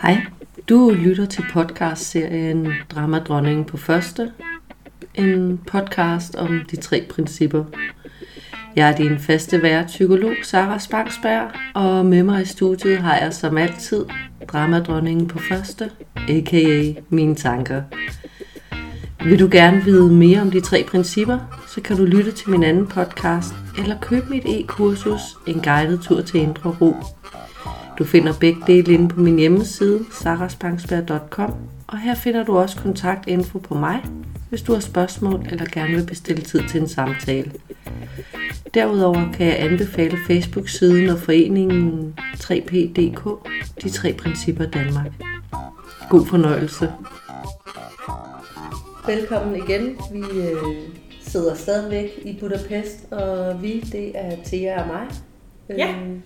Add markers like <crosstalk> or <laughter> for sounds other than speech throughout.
Hej, du lytter til podcastserien Dramadronningen på første. En podcast om de tre principper. Jeg er din faste vært, psykolog Sara Spangsberg, og med mig i studiet har jeg som altid Dramadronningen på første, a.k.a. mine tanker. Vil du gerne vide mere om de tre principper, så kan du lytte til min anden podcast, eller købe mit e-kursus, En guided tur til Indre Ro. Du finder begge dele inde på min hjemmeside, saraspangsberg.com, og her finder du også kontaktinfo på mig, hvis du har spørgsmål eller gerne vil bestille tid til en samtale. Derudover kan jeg anbefale Facebook-siden og foreningen 3PDK, de tre principper Danmark. God fornøjelse. Velkommen igen. Vi øh, sidder stadigvæk i Budapest, og vi, det er Thea og mig. Ja. Øh,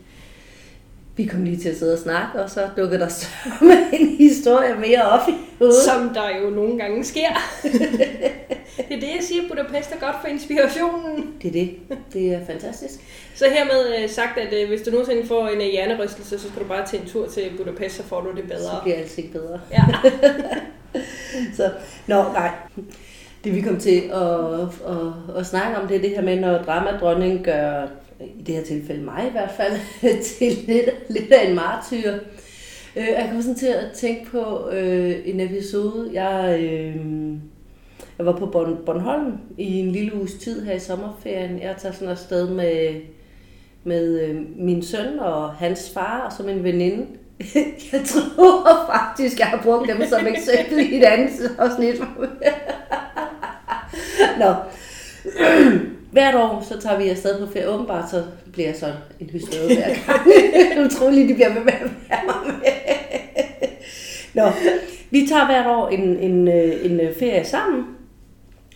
vi kom lige til at sidde og snakke, og så dukkede der så <laughs> en historie mere op i hovedet. Som der jo nogle gange sker. <laughs> det er det, jeg siger, Budapest er godt for inspirationen. Det er det. Det er fantastisk. Så hermed øh, sagt, at øh, hvis du nogensinde får en øh, hjernerystelse, så skal du bare tage en tur til Budapest, så får du det Så bedre. bliver alting bedre. Ja. <laughs> Så, nå, nej. Det vi kom til at, at, at snakke om, det er det her med, når dramadronningen gør, i det her tilfælde mig i hvert fald, <laughs> til lidt, lidt af en martyr. Øh, Jeg kom sådan til at tænke på øh, en episode, jeg, øh, jeg var på Born, Bornholm i en lille uges tid her i sommerferien. Jeg tager sådan afsted med, med øh, min søn og hans far og så min veninde. <laughs> Jeg tror faktisk, jeg har brugt dem som eksempel i et andet afsnit. <laughs> Nå. <clears throat> Hvert år, så tager vi afsted på ferie. Åbenbart, så bliver jeg så en hysteri hver gang. <laughs> Det utroligt, de bliver ved med at være med. Nå, vi tager hvert år en, en, øh, en øh, ferie sammen,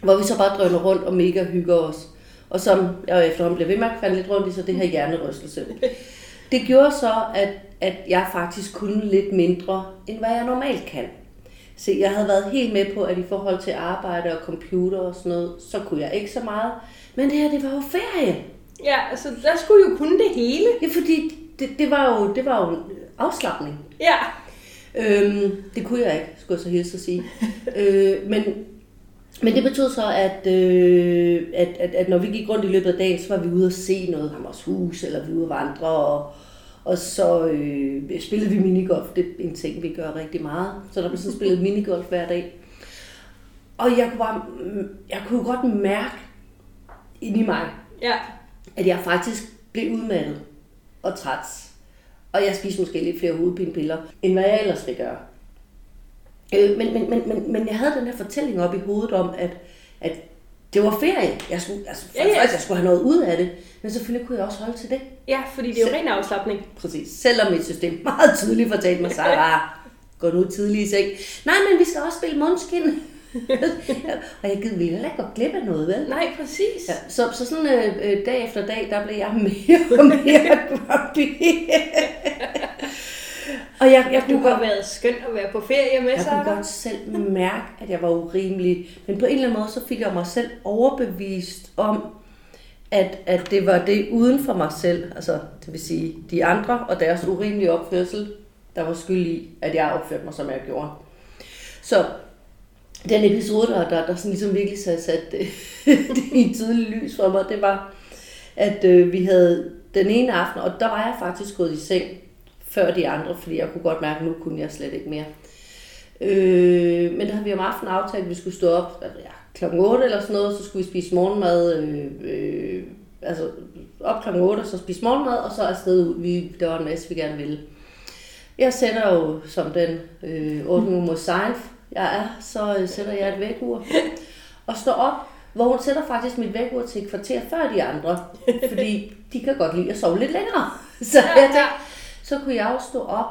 hvor vi så bare drøner rundt og mega hygger os. Og som jeg efterhånden blev ved med at falde lidt rundt i, så det her hjernerystelse. Det gjorde så, at, at jeg faktisk kunne lidt mindre, end hvad jeg normalt kan. Se, jeg havde været helt med på, at i forhold til arbejde og computer og sådan noget, så kunne jeg ikke så meget. Men det her, det var jo ferie. ja, altså der skulle jo kunne det hele. Ja, fordi det, det, var jo, det var jo en afslappning. Ja. Øhm, det kunne jeg ikke, skulle jeg så hilse at sige. <laughs> øh, men, men det betød så, at, øh, at, at, at når vi gik rundt i løbet af dagen, så var vi ude at se noget af vores hus, eller vi ude at vandre, og, og så øh, spillede vi minigolf. Det er en ting, vi gør rigtig meget. Så der blev sådan spillet <laughs> minigolf hver dag. Og jeg kunne, bare, jeg kunne godt mærke inde i mig, Ja. at jeg faktisk blev udmattet og træt. Og jeg spiste måske lidt flere hovedpinepiller, end hvad jeg ellers vil gøre. Øh, men, men, men, men, men jeg havde den her fortælling op i hovedet om, at, at det var ferie. Jeg skulle, altså, Ja, ja. faktisk, jeg skulle have noget ud af det. Men selvfølgelig kunne jeg også holde til det. Ja, fordi det er jo ren afslappning. Præcis. Selvom mit system <laughs> meget tydeligt fortalte mig, Sarah, gå nu tidlig i seng. Nej, men vi skal også spille mundskin. <laughs> og jeg gider ville ikke gå glip af noget, vel? Nej, præcis. Ja, så, så sådan øh, øh, dag efter dag, der blev jeg mere og mere <laughs> grumpy. Og jeg, jeg, Du kunne har godt, været skøn at være på ferie med, jeg Sarah. kunne godt selv mærke, at jeg var urimelig. Men på en eller anden måde, så fik jeg mig selv overbevist om, at, at det var det uden for mig selv, altså det vil sige de andre og deres urimelige opførsel, der var skyld i, at jeg opførte mig, som jeg gjorde. Så den episode, der, der, der sådan ligesom virkelig sat, sat det, det i tydeligt lys for mig, det var, at øh, vi havde den ene aften, og der var jeg faktisk gået i seng før de andre, fordi jeg kunne godt mærke, at nu kunne jeg slet ikke mere. Øh, men der havde vi om aftenen aftalt, at vi skulle stå op ved jeg, klokken 8 eller sådan noget, så skulle vi spise morgenmad, øh, øh, altså op klokken 8, og så spise morgenmad, og så afsted ud. Vi, der var en masse, vi gerne ville. Jeg sætter jo som den øh, 8 uger mod sejl, jeg er, så øh, sætter jeg et vækkeur og står op, hvor hun sætter faktisk mit vækkeur til et kvarter før de andre, fordi de kan godt lide at sove lidt længere. <laughs> Så Ja, jeg tænkte, ja. Så kunne jeg jo stå op,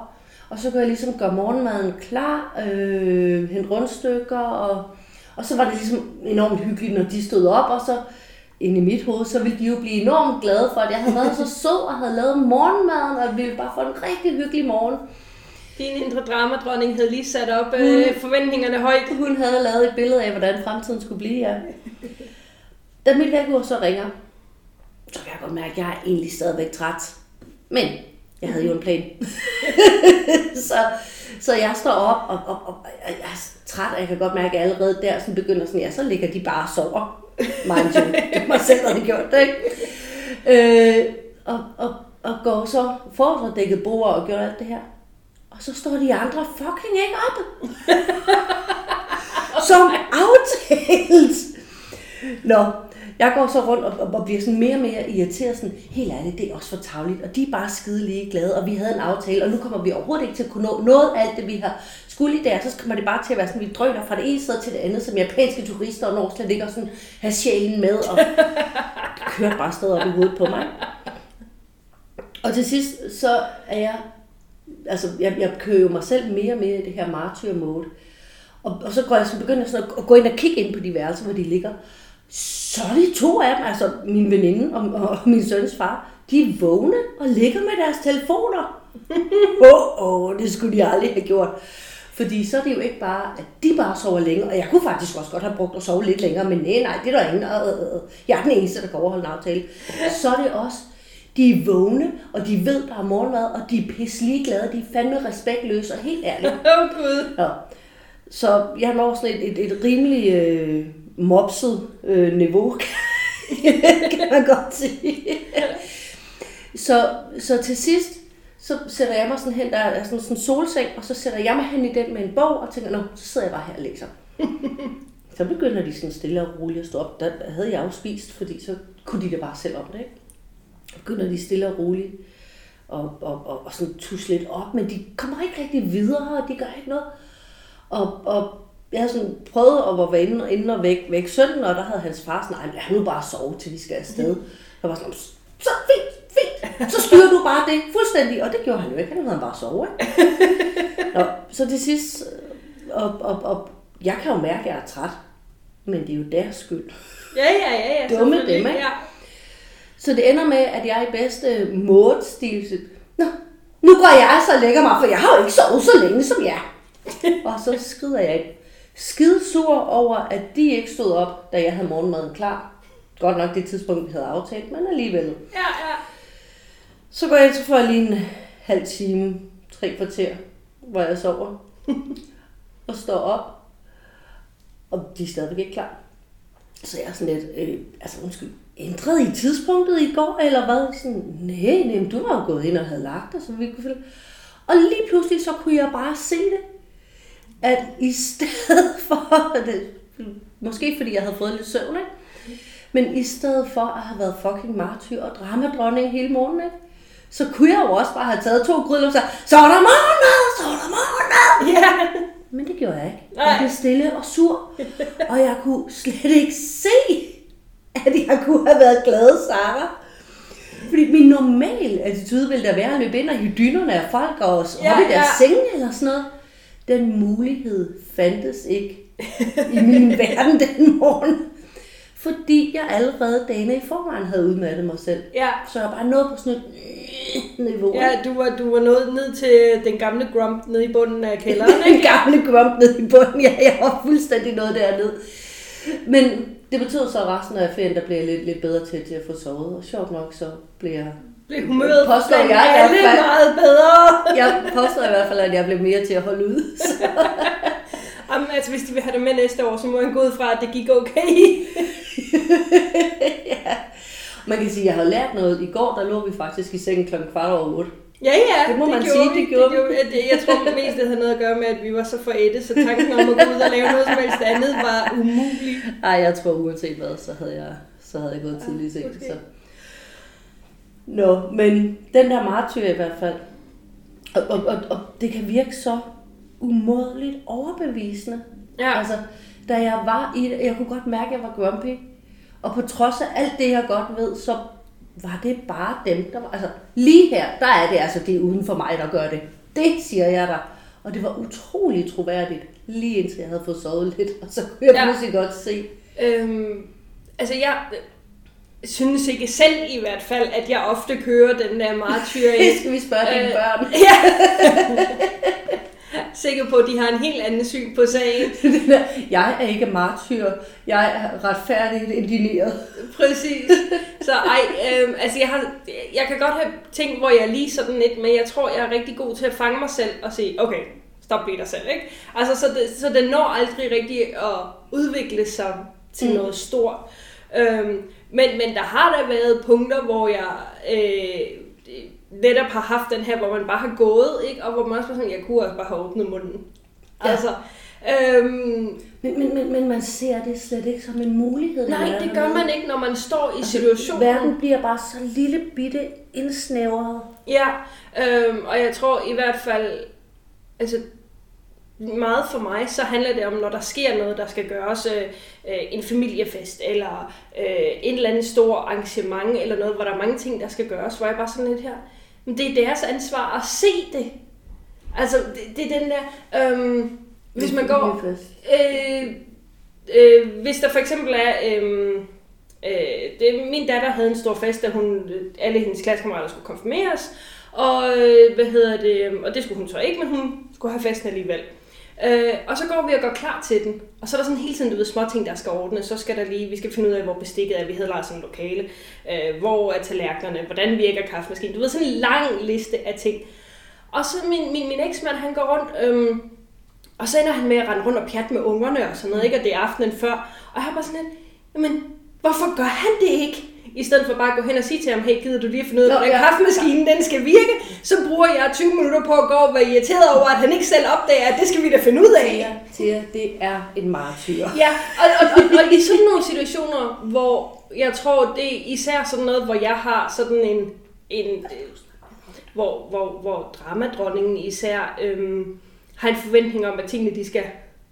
og så kunne jeg ligesom gøre morgenmaden klar, øh, hente rundstykker, og, og så var det ligesom enormt hyggeligt, når de stod op, og så inde i mit hoved, så ville de jo blive enormt glade for, at jeg havde været så <laughs> sød og havde lavet morgenmaden, og ville bare få en rigtig hyggelig morgen. Din indre dramadronning havde lige sat op øh, forventningerne højt. Hun havde lavet et billede af, hvordan fremtiden skulle blive, ja. Da mit vækkeur så ringer, så kan jeg godt mærke, at jeg er egentlig stadigvæk træt. Men jeg havde jo en plan. <laughs> så, Så jeg står op, og, og, og, og jeg er træt, og jeg kan godt mærke, at jeg allerede der sådan begynder sådan, ja, så ligger de bare og sover. Mind you, det var selv, der havde gjort det, ikke? Øh, og, og, og går så for dækket bord og gør alt det her. Og så står de andre fucking ikke op. <laughs> Som aftalt. Nå, jeg går så rundt og, og, og bliver sådan mere og mere irriteret. Sådan, helt ærligt, det er også for tavligt. Og de er bare skide lige glade, og vi havde en aftale, og nu kommer vi overhovedet ikke til at kunne nå noget af alt det, vi har skulle i der. Så kommer det bare til at være sådan, vi drøner fra det ene sted til det andet, som japanske turister, og når slet ikke og sådan have sjælen med, og <laughs> kørte bare stadig op i hovedet på mig. Og til sidst, så er jeg, altså jeg, jeg kører jo mig selv mere og mere i det her martyr mode. Og, og så går jeg så begynder jeg sådan at, at gå ind og kigge ind på de værelser, hvor de ligger. Så er de to af dem, altså min veninde og, og min søns far, de er vågne og ligger med deres telefoner. <laughs> Åh, oh, oh, det skulle de aldrig have gjort. Fordi så er det jo ikke bare, at de bare sover længe, og jeg kunne faktisk også godt have brugt at sove lidt længere, men nej, nej, det er der ingen, og jeg er den eneste, der kan overholde en aftale. Så er det også, de er vågne, og de ved, der er morgenmad, og de er pisse ligeglade, de er fandme respektløse og helt ærligt. <laughs> Åh oh, gud. Ja. Så jeg når sådan et, et, et rimelig øh, mopset øh, niveau, <laughs> kan man godt sige. så, så til sidst, så sætter jeg mig sådan hen, der er sådan, en solseng, og så sætter jeg mig hen i den med en bog, og tænker, nå, så sidder jeg bare her og læser. <laughs> så begynder de sådan stille og roligt at stå op. Der havde jeg jo spist, fordi så kunne de det bare selv om det, ikke? begynder de stille og roligt og, og, og, og sådan tusle lidt op, men de kommer ikke rigtig videre, og de gør ikke noget. Og, og jeg havde sådan prøvet at være inde, inde og væk, væk sønnen, og der havde hans far sådan, nej, lad nu bare sove, til vi skal afsted. Jeg var sådan, så fint, fint, så styrer du bare det fuldstændig. Og det gjorde han jo ikke, han havde bare sove, ikke? Nå, så til sidst, og, og, og jeg kan jo mærke, at jeg er træt, men det er jo deres skyld. Ja, ja, ja. ja Dumme dem, ikke? Ja. Så det ender med, at jeg i bedste mådstil Nå, nu går jeg så og lægger mig, for jeg har jo ikke sovet så længe som jer. og så skrider jeg ikke. Skide sur over, at de ikke stod op, da jeg havde morgenmaden klar. Godt nok det tidspunkt, vi havde aftalt, men alligevel. Ja, ja. Så går jeg til for lige en halv time, tre kvarter, hvor jeg sover. og står op. Og de er stadigvæk ikke klar. Så jeg er sådan lidt, øh, altså undskyld, ændrede I tidspunktet i går, eller hvad? Sådan, nej, nej, du var jo gået ind og havde lagt dig, så vi kunne følge. Og lige pludselig, så kunne jeg bare se det, at i stedet <laughs> for, det, måske fordi jeg havde fået lidt søvn, ikke? men i stedet for at have været fucking martyr og dramadronning hele morgenen, ikke? så kunne jeg jo også bare have taget to gryder og sagt, så er der morgenmad, så er der morgenmad. <laughs> Ja. Men det gjorde jeg ikke. Jeg blev stille og sur, og jeg kunne slet ikke se, at jeg kunne have været glad, Sara. Fordi min normale attitude ville da være at løbe ind og hive dynerne af folk og Ja, hoppe i deres ja. senge eller sådan noget. Den mulighed fandtes ikke i min <laughs> verden den morgen. Fordi jeg allerede dagene i forvejen havde udmattet mig selv. Ja. Så jeg var bare nået på sådan et niveau. Ja, du var, du var nået ned til den gamle grump nede i bunden af kælderen, <laughs> Den ikke? gamle grump ned i bunden. Ja, jeg var fuldstændig noget dernede. Men det betød så at resten af ferien, der blev jeg lidt, lidt bedre til, til at få sovet. Og sjovt nok, så blev jeg... Blev humøret Påstår jeg i alle fald. meget bedre. Jeg påstår i hvert fald, at jeg blev mere til at holde ud. Så. <laughs> Jamen, altså, hvis de vil have det med næste år, så må jeg gå ud fra, at det gik okay. <laughs> ja. Man kan sige, at jeg har lært noget. I går, der lå vi faktisk i sengen klokken kvart over otte. Ja, ja, Det må man gjorde sige, vi. det gjorde vi. det, det, Jeg tror mest, det havde noget at gøre med, at vi var så forætte, så tanken om at gå ud og lave noget som helst andet var umulig. Ej, jeg tror uanset hvad, så havde jeg, så havde jeg gået tidligt i seng. måske. Så. Nå, men den der martyr i hvert fald. Og, og, og, og det kan virke så umådeligt overbevisende. Ja. Altså, da jeg var i det, jeg kunne godt mærke, at jeg var grumpy. Og på trods af alt det, jeg godt ved, så var det bare dem, der var... Altså, lige her, der er det altså det uden for mig, der gør det. Det siger jeg dig. Og det var utrolig troværdigt, lige indtil jeg havde fået sovet lidt. Og så kunne jeg Ja. pludselig godt se, Øhm, altså, jeg synes ikke selv i hvert fald, at jeg ofte kører den der martyr det <laughs> skal vi spørge dine Øh, børn. <laughs> Ja. Sikker på, at de har en helt anden syn på sagen. <laughs> Det jeg er ikke martyr, jeg er retfærdigt indineret. Præcis. Så ej, øhm, altså jeg, har, jeg kan godt have ting, hvor jeg lige sådan lidt, men jeg tror, jeg er rigtig god til at fange mig selv og sige, okay, stop beat dig selv, ikke? Altså, så, det, så den når aldrig rigtig at udvikle sig til mm. noget stort. Øhm, men, men der har der været punkter, hvor jeg øh, netop har haft den her, hvor man bare har gået, ikke? og hvor man også var sådan, jeg kunne også bare have åbnet munden. Ja. Altså, øhm, men, men, men, men man ser det slet ikke som en mulighed. Nej, det gør man ikke, når man står i altså, situationen. Verden bliver bare så lille bitte indsnævret. Ja, øhm, og jeg tror i hvert fald, altså meget for mig, så handler det om, når der sker noget, der skal gøres, øh, øh en familiefest, eller øh, en eller anden stor arrangement, eller noget, hvor der er mange ting, der skal gøres, hvor jeg bare sådan lidt her, men det er deres ansvar at se det. Altså, det, det er den der, øh, hvis man går, øh, øh, hvis der for eksempel er, øh, øh, det, min datter havde en stor fest, da hun, øh, alle hendes klassekammerater skulle konfirmeres, og øh, hvad hedder det, øhm, og det skulle hun så ikke, men hun skulle have festen alligevel. Øh, og så går vi og går klar til den. Og så er der sådan hele tiden, du ved, små ting, der skal ordnes. Så skal der lige, vi skal finde ud af, hvor bestikket er. Vi havde lejet sådan en lokale. Øh, hvor er tallerkenerne? Hvordan virker kaffemaskinen? Du ved, sådan en lang liste af ting. Og så min, min, min eksmand, han går rundt, øhm, og så ender han med at rende rundt og pjatte med ungerne og sådan noget, ikke? Og det er aftenen før. Og jeg har bare sådan lidt, jamen, hvorfor gør han det ikke? I stedet for bare at gå hen og sige til ham, hey, gider du lige finde ud af, hvordan ja, kaffemaskinen den skal virke, så bruger jeg 20 minutter på at gå og være irriteret over, at han ikke selv opdager, at det skal vi da finde ud af. Ja, Tia, det er en martyr. Ja, og, og, og, og i sådan nogle situationer, hvor jeg tror, det er især sådan noget, hvor jeg har sådan en, en hvor, hvor, hvor dramadronningen især øhm, har en forventning om, at tingene de skal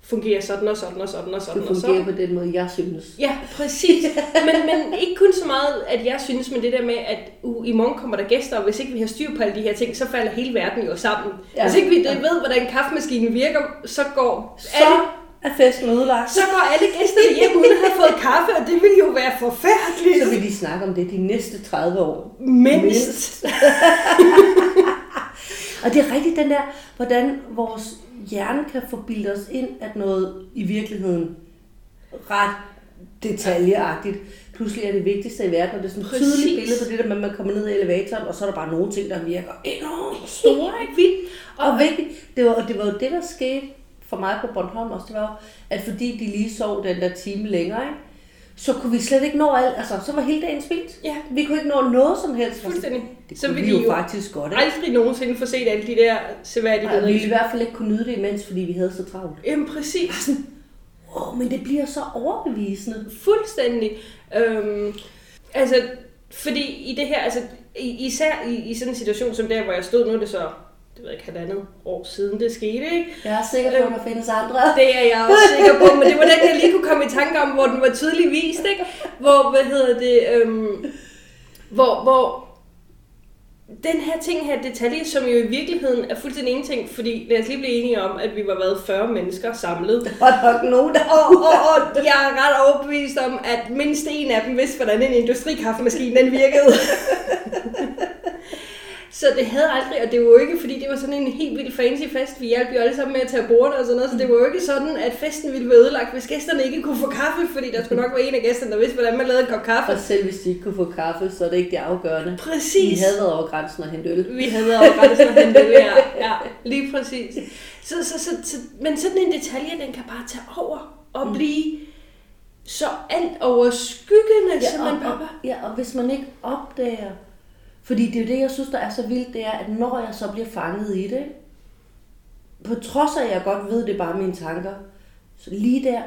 fungerer sådan og sådan og sådan og sådan. Det fungerer på den måde, jeg synes. Ja, præcis. Men, men ikke kun så meget, at jeg synes, men det der med, at uh, i morgen kommer der gæster, og hvis ikke vi har styr på alle de her ting, så falder hele verden jo sammen. Ja. Hvis ikke vi det ved, hvordan kaffemaskinen virker, så går så alle, er festen ødelagt. Så går alle gæster hjem uden at have fået kaffe, og det vil jo være forfærdeligt. Så vil de snakke om det de næste 30 år. Mindst. Mindst. <laughs> og det er rigtigt den der, hvordan vores hjernen kan forbilde os ind, at noget i virkeligheden ret detaljeagtigt pludselig er det vigtigste i verden, og det er sådan et tydeligt billede på det der med, at man kommer ned i elevatoren, og så er der bare nogle ting, der virker enormt store, ikke vildt og, og vigtigt. Det var, og det var jo det, der skete for mig på Bornholm også, det var at fordi de lige sov den der time længere, ikke? Så kunne vi slet ikke nå alt. Altså, så var hele dagen spildt. Ja. Vi kunne ikke nå noget som helst. Fuldstændig. Det så vi jo, jo faktisk godt. Ikke? Aldrig nogensinde få set alle de der seværdigheder. Nej, vi ville i hvert fald ikke kunne nyde det imens, fordi vi havde så travlt. Jamen præcis. Åh, oh, men det bliver så overbevisende. Fuldstændig. Øhm, altså, fordi i det her, altså, især i, i sådan en situation som der, hvor jeg stod, nu er det så ved ikke, halvandet år siden det skete, ikke? Jeg er sikker på, at der findes andre. <laughs> Det er jeg også sikker på, men det var den, jeg lige kunne komme i tanke om, hvor den var tydeligt vist, ikke? Hvor, hvad hedder det, øhm, hvor, hvor den her ting her, detalje, som jo i virkeligheden er fuldstændig ingenting, fordi lad os lige blive enige om, at vi var været 40 mennesker samlet. Der var nok nogen, der... Og, og, og jeg er ret overbevist om, at mindst en af dem vidste, hvordan en industrikaffemaskine den virkede. <laughs> Så det havde aldrig, og det var jo ikke, fordi det var sådan en helt vildt fancy fest. Vi hjalp jo alle sammen med at tage bordene og sådan noget, så det var jo ikke sådan, at festen ville være ødelagt, hvis gæsterne ikke kunne få kaffe, fordi der skulle nok være en af gæsterne, der vidste, hvordan man lavede en kop kaffe. Og selv hvis de ikke kunne få kaffe, så er det ikke det afgørende. Præcis. Vi havde været over grænsen og hente øl. Vi havde været over grænsen og hente øl, ja. ja lige præcis. Så, så, så, så, men sådan en detalje, den kan bare tage over og mm. blive så alt overskyggende, ja, som man bare... Ja, og hvis man ikke opdager, fordi det er jo det, jeg synes, der er så vildt, det er, at når jeg så bliver fanget i det, på trods af, at jeg godt ved, det er bare mine tanker, så lige der,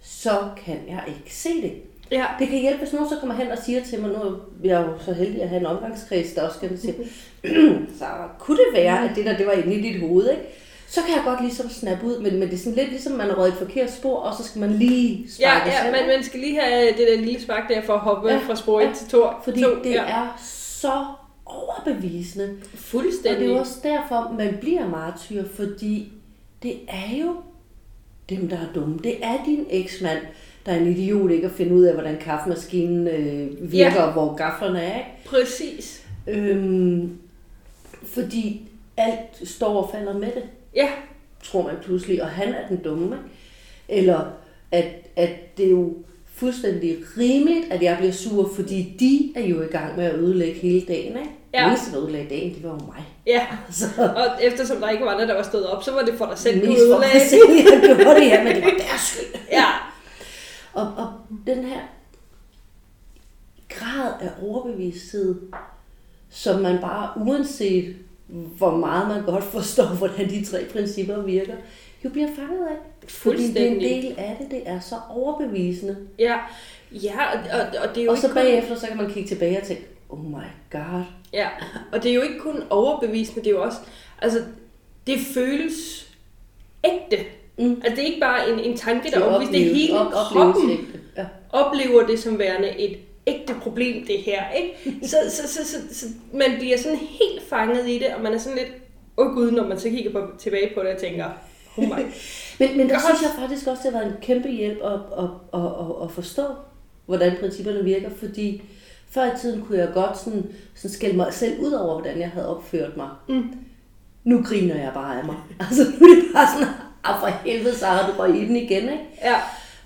så kan jeg ikke se det. Ja. Det kan hjælpe, hvis nogen så kommer hen og siger til mig, nu er jeg jo så heldig at have en omgangskreds, der også skal sige, <laughs> <clears throat> så kunne det være, at det der, det var inde i dit hoved, ikke? så kan jeg godt ligesom snappe ud, men, men det er sådan lidt ligesom, man har røget et forkert spor, og så skal man lige sparke Ja, ja men man skal lige have det der lille spark der for at hoppe ja, fra spor 1 ja, til 2. Fordi to, det ja. er så overbevisende. Fuldstændig. Og det er også derfor, man bliver martyr, fordi det er jo dem, der er dumme. Det er din eksmand, der er en idiot ikke at finde ud af, hvordan kaffemaskinen øh, virker, ja. og hvor gaflerne er. Ikke? Præcis. Øhm, fordi alt står og falder med det. Ja. Tror man pludselig, og han er den dumme. Eller at, at det er jo fuldstændig rimeligt, at jeg bliver sur, fordi de er jo i gang med at ødelægge hele dagen. Ikke? Ja. Ja. Den eneste, der ødelagde dagen, det var jo mig. Ja, Så og eftersom der ikke var andre, der var stået op, så var det for dig selv, du ødelagde. jeg gjorde det her, men det var <laughs> deres skyld. Ja, Og, og den her grad af overbevidsthed, som man bare uanset hvor meget man godt forstår, <laughs> hvordan de tre principper virker, jo bliver fanget af. Fordi det er en del af det, det er så overbevisende. ja, ja, og, og, og det er jo Og så ikke kun, bagefter, så kan man kigge tilbage og tænke, oh my god. ja, og det er jo ikke kun overbevisende, det er jo også, altså, det føles ægte. Mm. Altså, det er ikke bare en, en tanke, der er er overbevist, det er hele op- kroppen. Ja. oplever det som værende et ægte problem, det her, ikke? <laughs> Så, så, så, så, så man bliver sådan helt fanget i det, og man er sådan lidt, åh oh gud, når man så kigger på, tilbage på det og tænker, oh <laughs> Men, men der Godt. synes jeg faktisk også, det har været en kæmpe hjælp at, at, at, at, at forstå, hvordan principperne virker, fordi før i tiden kunne jeg godt sådan, sådan skælde mig selv ud over, hvordan jeg havde opført mig. Mm. Nu griner jeg bare af mig. <laughs> Altså nu er det bare sådan, ah for helvede, så har du røget i den igen, ikke? Ja,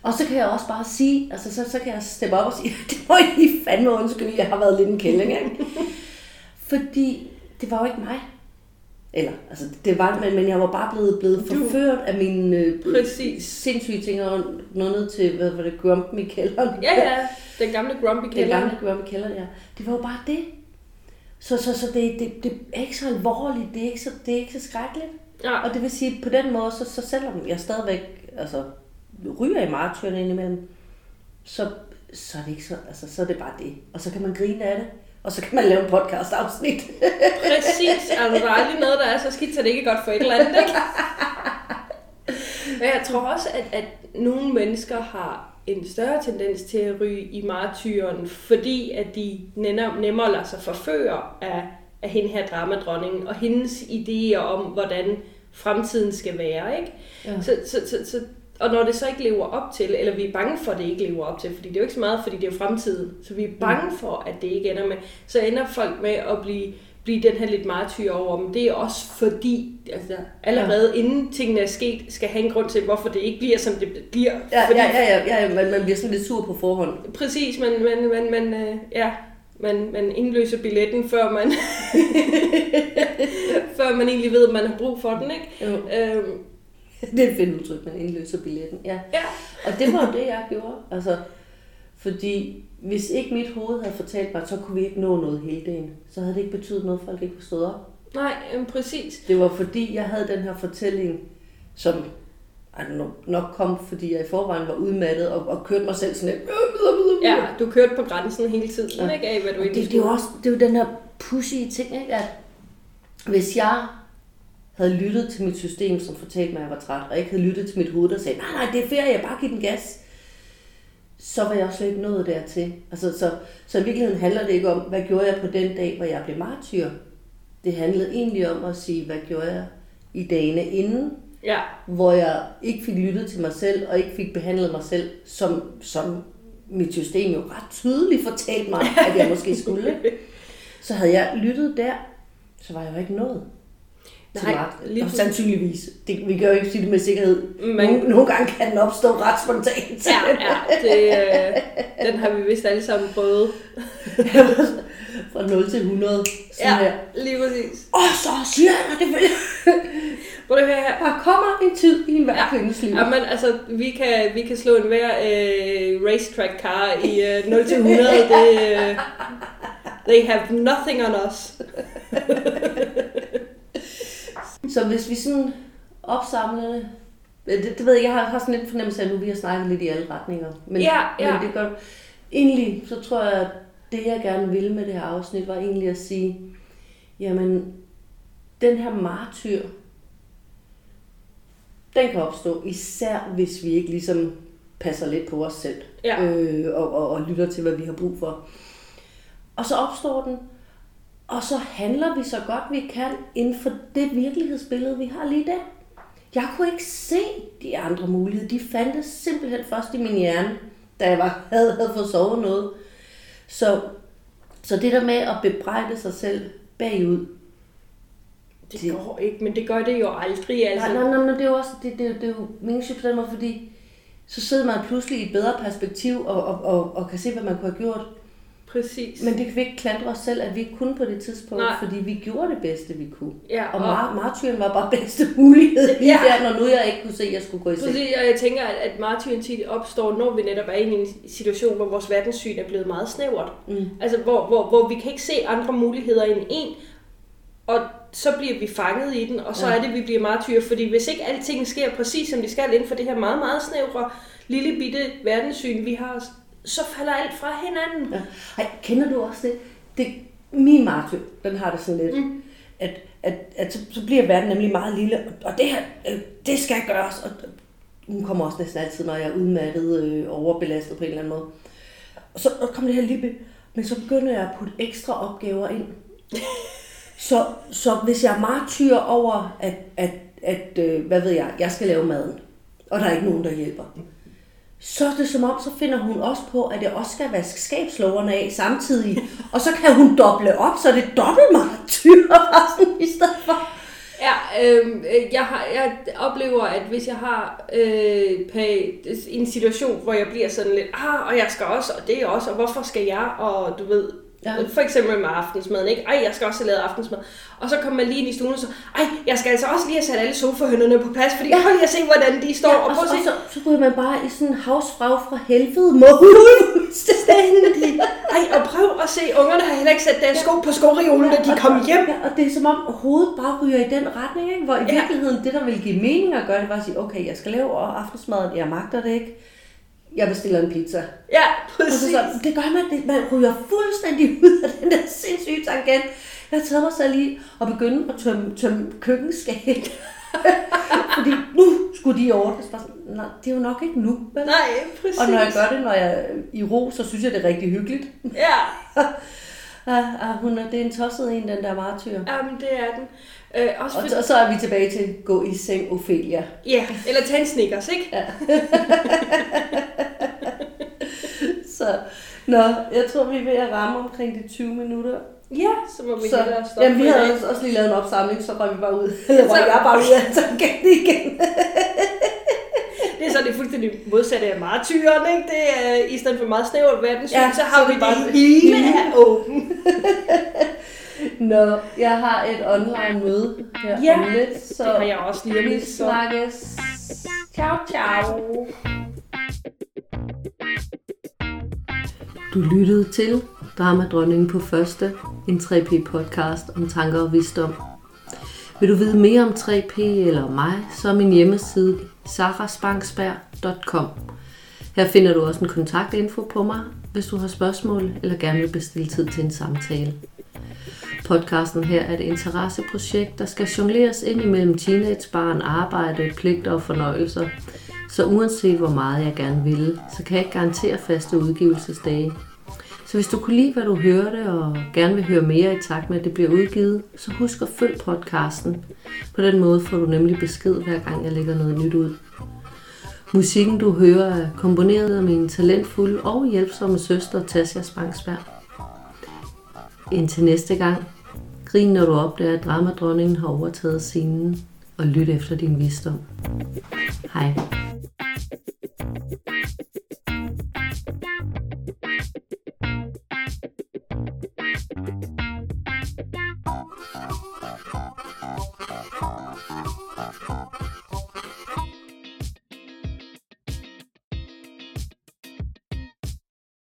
Og så kan jeg også bare sige, altså så, så kan jeg steppe op og sige, <laughs> det må I fandme undskylde, jeg har været lidt en kælling, ikke? Fordi det var jo ikke mig. Eller, altså det var, men, men jeg var bare blevet, blevet forført af mine øh, Præcis. sindssyge ting, og noget ned til, hvad var det, Grump i kælderen. ja, ja, den gamle grumpy Den kælder. gamle Grump i kælderen, ja. Det var jo bare det. Så, så, så det, det, det er ikke så alvorligt, det er ikke så, det er ikke så skrækkeligt. Ja, Og det vil sige, på den måde, så, så selvom jeg stadigvæk altså, ryger i martyren indimellem, så, så er det ikke så, altså, så er det bare det. Og så kan man grine af det, og så kan man lave en podcast afsnit. <laughs> præcis. Altså, der er aldrig noget, der er så skidt, så det ikke er godt for et eller andet, ikke? Men jeg tror også, at, at nogle mennesker har en større tendens til at ryge i martyren, fordi at de nemmere, nemmere lader sig forføre af, af hende her dramadronningen, og hendes idéer om, hvordan fremtiden skal være, ikke? Ja. Så, så, så, så, og når det så ikke lever op til, eller vi er bange for, at det ikke lever op til, fordi det er jo ikke så meget, fordi det er jo fremtiden, så vi er bange for, at det ikke ender med, så ender folk med at blive, blive den her lidt martyr over, men det er også fordi, altså allerede ja. inden tingene er sket, skal have en grund til, hvorfor det ikke bliver, som det bliver. Ja, fordi, ja, ja, ja, ja man, man bliver sådan lidt sur på forhånd. Præcis, men, men, men, men øh, ja, man, man indløser billetten, før man, <laughs> <laughs> før man egentlig ved, at man har brug for den, ikke? Jo. Øhm, <laughs> Det er et fedt udtryk, man indløser billetten. Ja. ja, Og det var jo det, jeg gjorde. Altså, fordi hvis ikke mit hoved havde fortalt mig, så kunne vi ikke nå noget hele dagen. Så havde det ikke betydet noget, at folk ikke var stået op. nej, øhm, præcis. Det var fordi, jeg havde den her fortælling, som nok- kom, fordi jeg i forvejen var udmattet og, og kørte mig selv sådan lidt. Ja, du kørte på grænsen hele tiden, Ja. ikke af, hvad du egentlig det, det, er jo også det er jo den her pushy ting, ikke? at hvis jeg havde lyttet til mit system, som fortalte mig, at jeg var træt, og ikke havde lyttet til mit hoved, der sagde, nej, nej, det er ferie, bare giv den gas, så var jeg også slet ikke nået dertil. Altså, så, så i virkeligheden handler det ikke om, hvad gjorde jeg på den dag, hvor jeg blev martyr. Det handlede egentlig om at sige, hvad gjorde jeg i dagene inden, Ja, hvor jeg ikke fik lyttet til mig selv, og ikke fik behandlet mig selv, som, som mit system jo ret tydeligt fortalte mig, at jeg måske skulle. <laughs> Så havde jeg lyttet der, så var jeg jo ikke nået Nej, magt. lige sandsynligvis. Det, vi kan jo ikke sige det med sikkerhed. Men- Nogle, nogle gange kan den opstå ret spontant. ja, ja det, øh, den har vi vist alle sammen prøvet. <laughs> Fra 0 til 100. Sådan Ja, her. lige præcis. Og så siger jeg, det <laughs> Prøv at høre her. Der kommer en tid i en hver Ja. kvindes liv. Jamen, altså, vi kan, vi kan slå en hver øh, racetrack car i øh, 0 til 100. Det, øh, <laughs> they have nothing on us. Så hvis vi sådan opsamler det, det, ved jeg, jeg har, har sådan lidt fornemmelse af, at nu vi har snakket lidt i alle retninger. Men, Ja, ja. men det godt. Egentlig, så tror jeg, at det jeg gerne ville med det her afsnit, var egentlig at sige, jamen, den her martyr, den kan opstå, især hvis vi ikke ligesom passer lidt på os selv, Ja. øh, og, og, og lytter til, hvad vi har brug for. Og så opstår den, og så handler vi så godt vi kan inden for det virkelighedsbillede, vi har lige der. Jeg kunne ikke se de andre muligheder. De fandtes simpelthen først i min hjerne, da jeg var, havde, havde fået sovet noget. Så, så det der med at bebrejde sig selv bagud, Det Det- går ikke, men det gør det jo aldrig, altså. Nej, nej, nej, nej, det er jo også det, det, jo- det er jo meningsfyldt på den måde, fordi så sidder man pludselig i et bedre perspektiv og, og, og, og kan se, hvad man kunne have gjort. Præcis. Men det kan vi ikke klandre os selv, at vi ikke kunne på det tidspunkt, Nej. fordi vi gjorde det bedste, vi kunne. Ja, Og og- mar- martyren var bare <laughs> bedste mulighed lige Ja. der, når nu jeg ikke kunne se, at jeg skulle gå i seng. Præcis, og jeg tænker, at, at martyren tit opstår, når vi netop er i en situation, hvor vores verdenssyn er blevet meget snævert. Mm. Altså, hvor, hvor, hvor vi kan ikke se andre muligheder end en, og så bliver vi fanget i den, og så Ja. er det, vi bliver martyrer. Fordi hvis ikke alting sker præcis, som de skal inden for det her meget, meget snævre, lille bitte verdenssyn, vi har, så falder alt fra hinanden. Ja. Ej, kender du også det? det min martyr, den har det sådan lidt, Mm. at, at, at så, så bliver verden nemlig meget lille, og, og det her, øh, det skal gøres. Og, hun kommer også næsten altid, når jeg er udmattet, øh, overbelastet på en eller anden måde. Og så og kommer det her lille, men så begynder jeg at putte ekstra opgaver ind. <laughs> Så, så hvis jeg er martyr over, at, at, at øh, hvad ved jeg, jeg skal lave maden, og der er ikke nogen, der hjælper, så er det som om, så finder hun også på, at det også skal vaske skabslågerne af samtidig. Og så kan hun doble op, så det er dobbelt martyr <laughs> i stedet for. Ja, øhm, øh, jeg, har, jeg oplever, at hvis jeg har øh, pay, en situation, hvor jeg bliver sådan lidt, ah, og jeg skal også, og det er også, og hvorfor skal jeg, og du ved, Ja. ja. for eksempel med aftensmaden, ikke? Ej, jeg skal også have lavet aftensmad. Og så kommer man lige ind i stuen og så, ej, jeg skal altså også lige have sat alle sofahønderne på plads, fordi Ja. ja. prøv lige at se, hvordan de står, Ja, og og, så, og så, så ryger man bare i sådan en havsfrag fra helvede. Stændig. <laughs> Ej, og prøv at se, ungerne har heller ikke sat deres sko på skoreolen, da de kom hjem. Ja, og det er som om hovedet bare ryger i den retning, ikke? hvor i Ja. virkeligheden det, der vil give mening at gøre, det var at sige, okay, jeg skal lave aftensmaden, jeg magter det ikke, jeg bestiller en pizza. Ja, Og så præcis. sådan, det gør man, det, man ryger fuldstændig <laughs> ud af den der sindssyge tangent. Jeg har taget mig selv i at begynde at tømme, tømme køkkenskab. <laughs> Fordi nu skulle de ordnes. Bare sådan, Nej, det er jo nok ikke nu. Vel? Nej, præcis. Og når jeg gør det, når jeg er i ro, så synes jeg, det er rigtig hyggeligt. Ja, <laughs> Ah, ah, hun er, det er en tosset en, den der martyr. jamen det er den. Øh, også så- og så er vi tilbage til gå i seng, Ophelia. ja, eller tage en Snickers, ikke? Ja. så, nå, jeg tror, vi er ved at ramme omkring de 20 minutter. Ja, så må vi Så, hellere stoppe jamen, vi for havde også, også lige lavet en opsamling, så røg vi bare ud. Eller røg Så- jeg bare ud <laughs> af tangent igen. Det er så det fuldstændig modsatte af martyren, ikke? Det er i stedet for meget snævert verdenssyn, Ja, så så har er vi det bare- hele åben. <laughs> Nå, jeg har et online møde her Ja, om lidt, så det har jeg også lige vi snakkes. Ciao, ciao. Du lyttede til Dramadronningen på første, en 3P podcast om tanker og visdom. Vil du vide mere om 3P eller om mig, så er min hjemmeside sarasbangsberg.com. Her finder du også en kontaktinfo på mig, hvis du har spørgsmål eller gerne vil bestille tid til en samtale. Podcasten her er et interesseprojekt, der skal jongleres ind imellem teenagebarn, arbejde, pligter og fornøjelser. Så uanset hvor meget jeg gerne vil, så kan jeg ikke garantere faste udgivelsesdage. Så hvis du kunne lide, hvad du hørte, og gerne vil høre mere i takt med, at det bliver udgivet, så husk at følg podcasten. På den måde får du nemlig besked, hver gang jeg lægger noget nyt ud. Musikken, du hører, er komponeret af min talentfulde og hjælpsomme søster, Tasja Spangsberg. Indtil næste gang, grin når du opdager, at dramadronningen har overtaget scenen, og lyt efter din visdom. Hej.